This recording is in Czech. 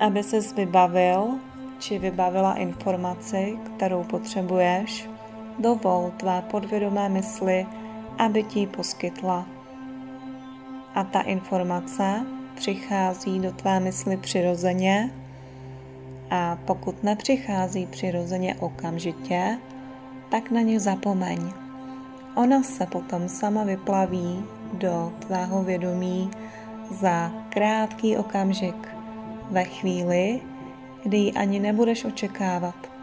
aby ses vybavil či vybavila informaci, kterou potřebuješ, dovol tvé podvědomé mysli, aby ti ji poskytla. A ta informace přichází do tvé mysli přirozeně a pokud nepřichází přirozeně okamžitě, tak na ně zapomeň. Ona se potom sama vyplaví do tvého vědomí za krátký okamžik, ve chvíli, kdy ji ani nebudeš očekávat.